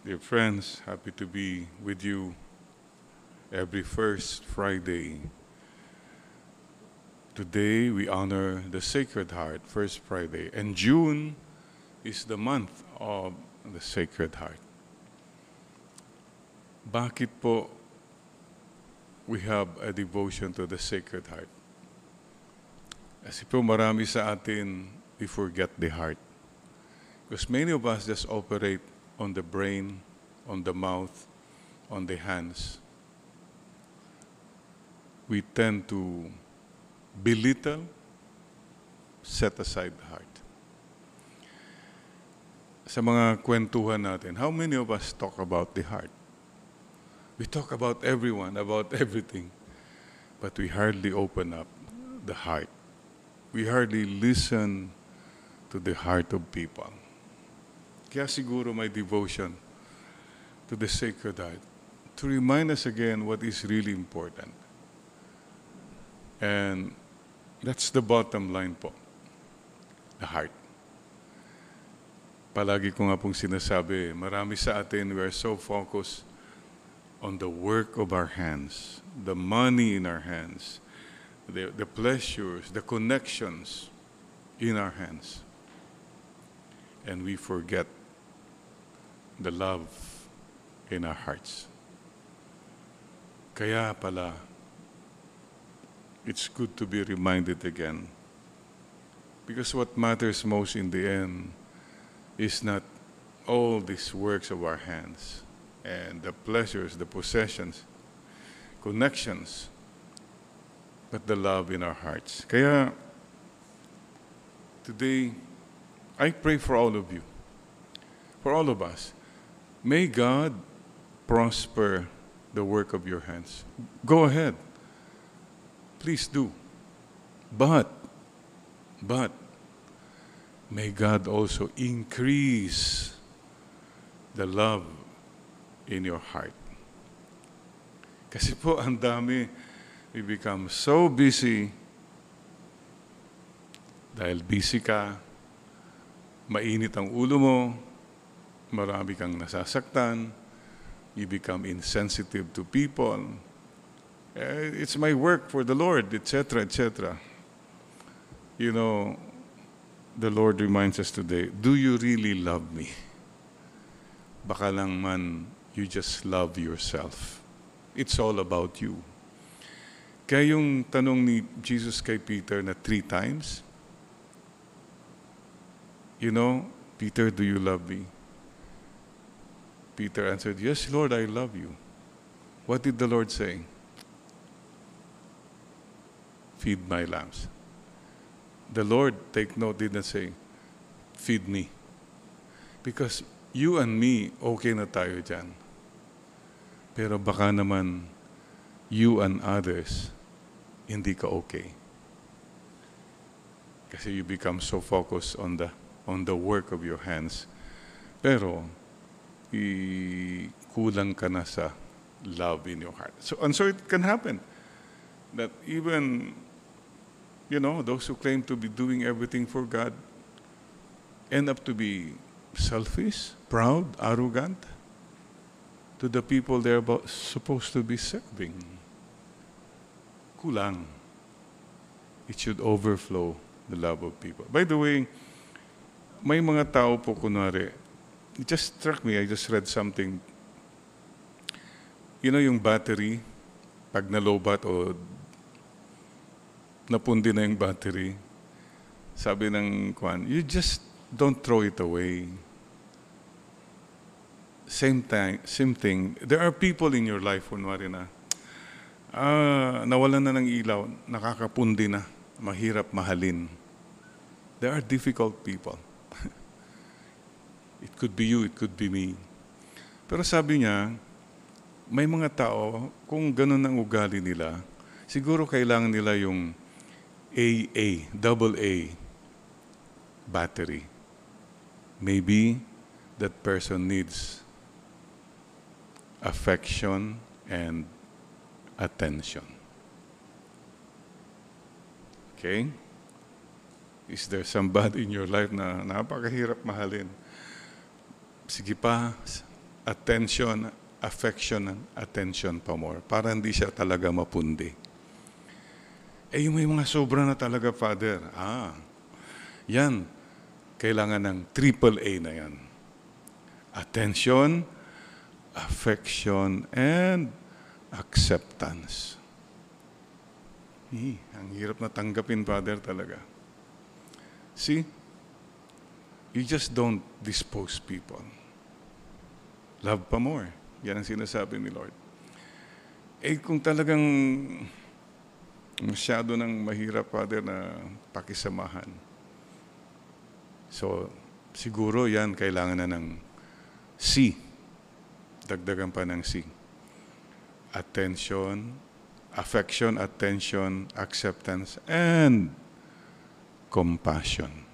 Dear friends, happy to be with you every first Friday. Today we honor the Sacred Heart, first Friday, and June is the month of the Sacred Heart. Bakit po we have a devotion to the Sacred Heart? Kasi po marami sa atin, we forget the heart. Because many of us just operate on the brain, on the mouth, on the hands. We tend to belittle, set aside the heart. Sa mga kwentuhan natin, how many of us talk about the heart? We talk about everyone, about everything, but we hardly open up the heart. We hardly listen to the heart of people. Kaya siguro my devotion to the Sacred Heart to remind us again what is really important. And that's the bottom line po, the heart. Palagi ko nga pong sinasabi, marami sa atin, we are so focused on the work of our hands, the money in our hands, the, the pleasures, the connections in our hands. And we forget the love in our hearts. Kaya pala, it's good to be reminded again. Because what matters most in the end is not all these works of our hands and the pleasures, the possessions, connections, but the love in our hearts. Kaya, today, I pray for all of you, for all of us. May God prosper the work of your hands. Go ahead. Please do. But, but, may God also increase the love in your heart. Kasi po, ang dami, we become so busy dahil busy ka, mainit ang ulo mo, marami kang nasasaktan, you become insensitive to people. Eh, it's my work for the Lord, etc., etc. You know, the Lord reminds us today, do you really love me? Baka lang man, you just love yourself. It's all about you. Kaya yung tanong ni Jesus kay Peter na three times, you know, Peter, do you love me? Peter answered, Yes, Lord, I love you. What did the Lord say? Feed my lambs. The Lord, take note, didn't say, Feed me. Because you and me, okay na tayo dyan. Pero baka naman, you and others, hindi ka okay. Kasi you become so focused on the on the work of your hands. Pero kulang ka na sa love in your heart. So and so it can happen that even you know those who claim to be doing everything for God end up to be selfish, proud, arrogant to the people they're about, supposed to be serving. Kulang. It should overflow the love of people. By the way, may mga tao po kunwari, it just struck me, I just read something. You know yung battery, pag nalobat o napundi na yung battery, sabi ng kwan, you just don't throw it away. Same time, same thing. There are people in your life, kunwari na, ah, nawalan na ng ilaw, nakakapundi na, mahirap mahalin. There are difficult people. It could be you, it could be me. Pero sabi niya, may mga tao, kung ganun ang ugali nila, siguro kailangan nila yung AA, double A battery. Maybe that person needs affection and attention. Okay? Is there somebody in your life na napakahirap mahalin? Sige pa, attention, affection, attention pa more. Para hindi siya talaga mapundi. Eh, yung may mga sobra na talaga, Father. Ah, yan. Kailangan ng triple A na yan. Attention, affection, and acceptance. Eh, ang hirap na tanggapin, Father, talaga. See? You just don't dispose people. Love pa more. Yan ang sinasabi ni Lord. Eh kung talagang masyado nang mahirap, Father, na pakisamahan. So, siguro yan kailangan na ng C. Dagdagan pa ng C. Attention, affection, attention, acceptance, and compassion.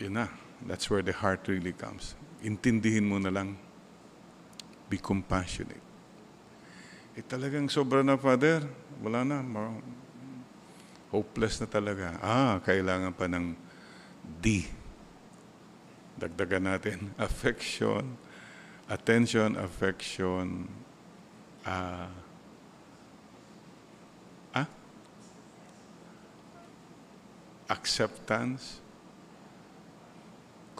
Yun na. That's where the heart really comes. Intindihin mo na lang. Be compassionate. Eh talagang sobra na, Father. Wala na. Hopeless na talaga. Ah, kailangan pa ng D. Dagdagan natin. Affection, attention, affection, ah, ah, acceptance,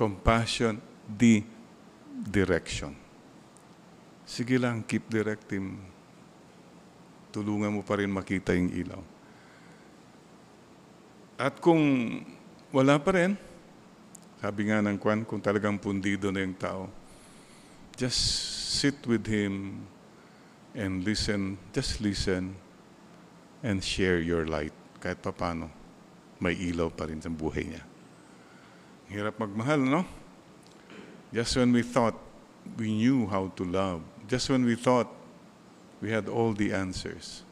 compassion, D, direction. Sige lang, keep directing. Tulungan mo pa rin makita yung ilaw. At kung wala pa rin, sabi nga ng Kwan, kung talagang pundido na yung tao, just sit with him and listen, just listen and share your light. Kahit papano, may ilaw pa rin sa buhay niya. Hirap magmahal, no? Just when we thought we knew how to love, just when we thought we had all the answers,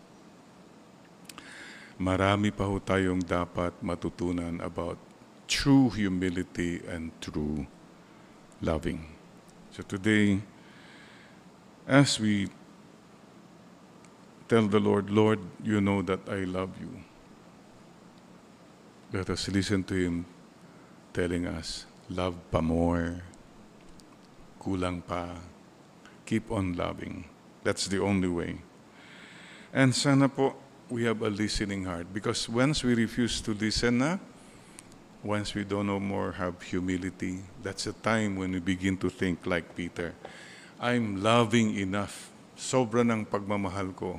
marami pa ho tayong dapat matutunan about true humility and true loving. So today, as we tell the Lord, Lord, you know that I love you. Let us listen to Him telling us, love pa more, kulang pa, keep on loving. That's the only way. And sana po, we have a listening heart. Because once we refuse to listen na, once we don't no more have humility, that's a time when we begin to think like Peter, I'm loving enough. Sobra ng pagmamahal ko.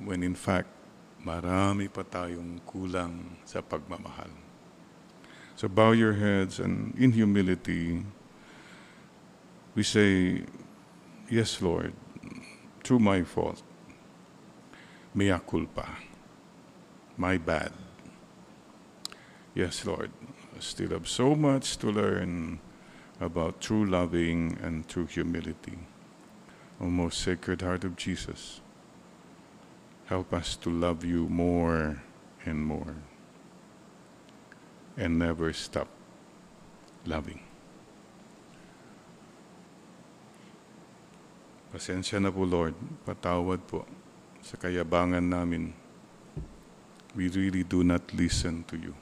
When in fact, marami pa tayong kulang sa pagmamahal. So bow your heads and in humility, we say, Yes, Lord, through my fault, mea culpa, my bad. Yes, Lord, I still have so much to learn about true loving and true humility. O most sacred heart of Jesus, help us to love you more and more and never stop loving. Pasensya na po, Lord. Patawad po sa kayabangan namin. We really do not listen to you.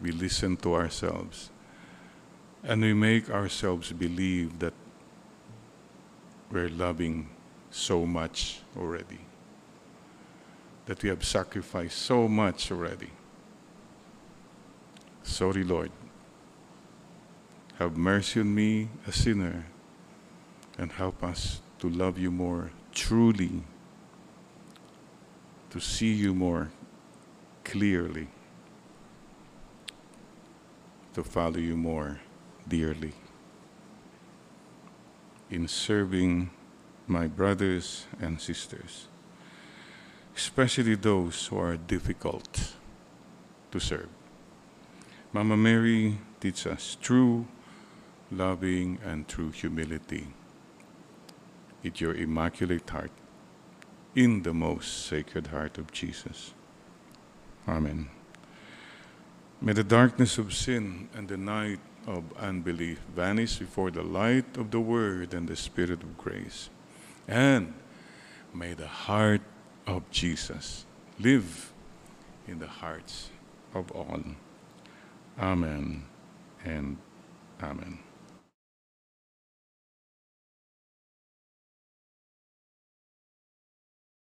We listen to ourselves. And we make ourselves believe that we're loving so much already. That we have sacrificed so much already. Sorry, Lord. Have mercy on me, a sinner, and help us to love you more truly, to see you more clearly, to follow you more dearly. In serving my brothers and sisters, especially those who are difficult to serve. Mama Mary teaches us true loving and true humility. With your immaculate heart, in the most sacred heart of Jesus. Amen. May the darkness of sin and the night of unbelief vanish before the light of the Word and the Spirit of grace. And may the heart of Jesus live in the hearts of all. Amen and Amen.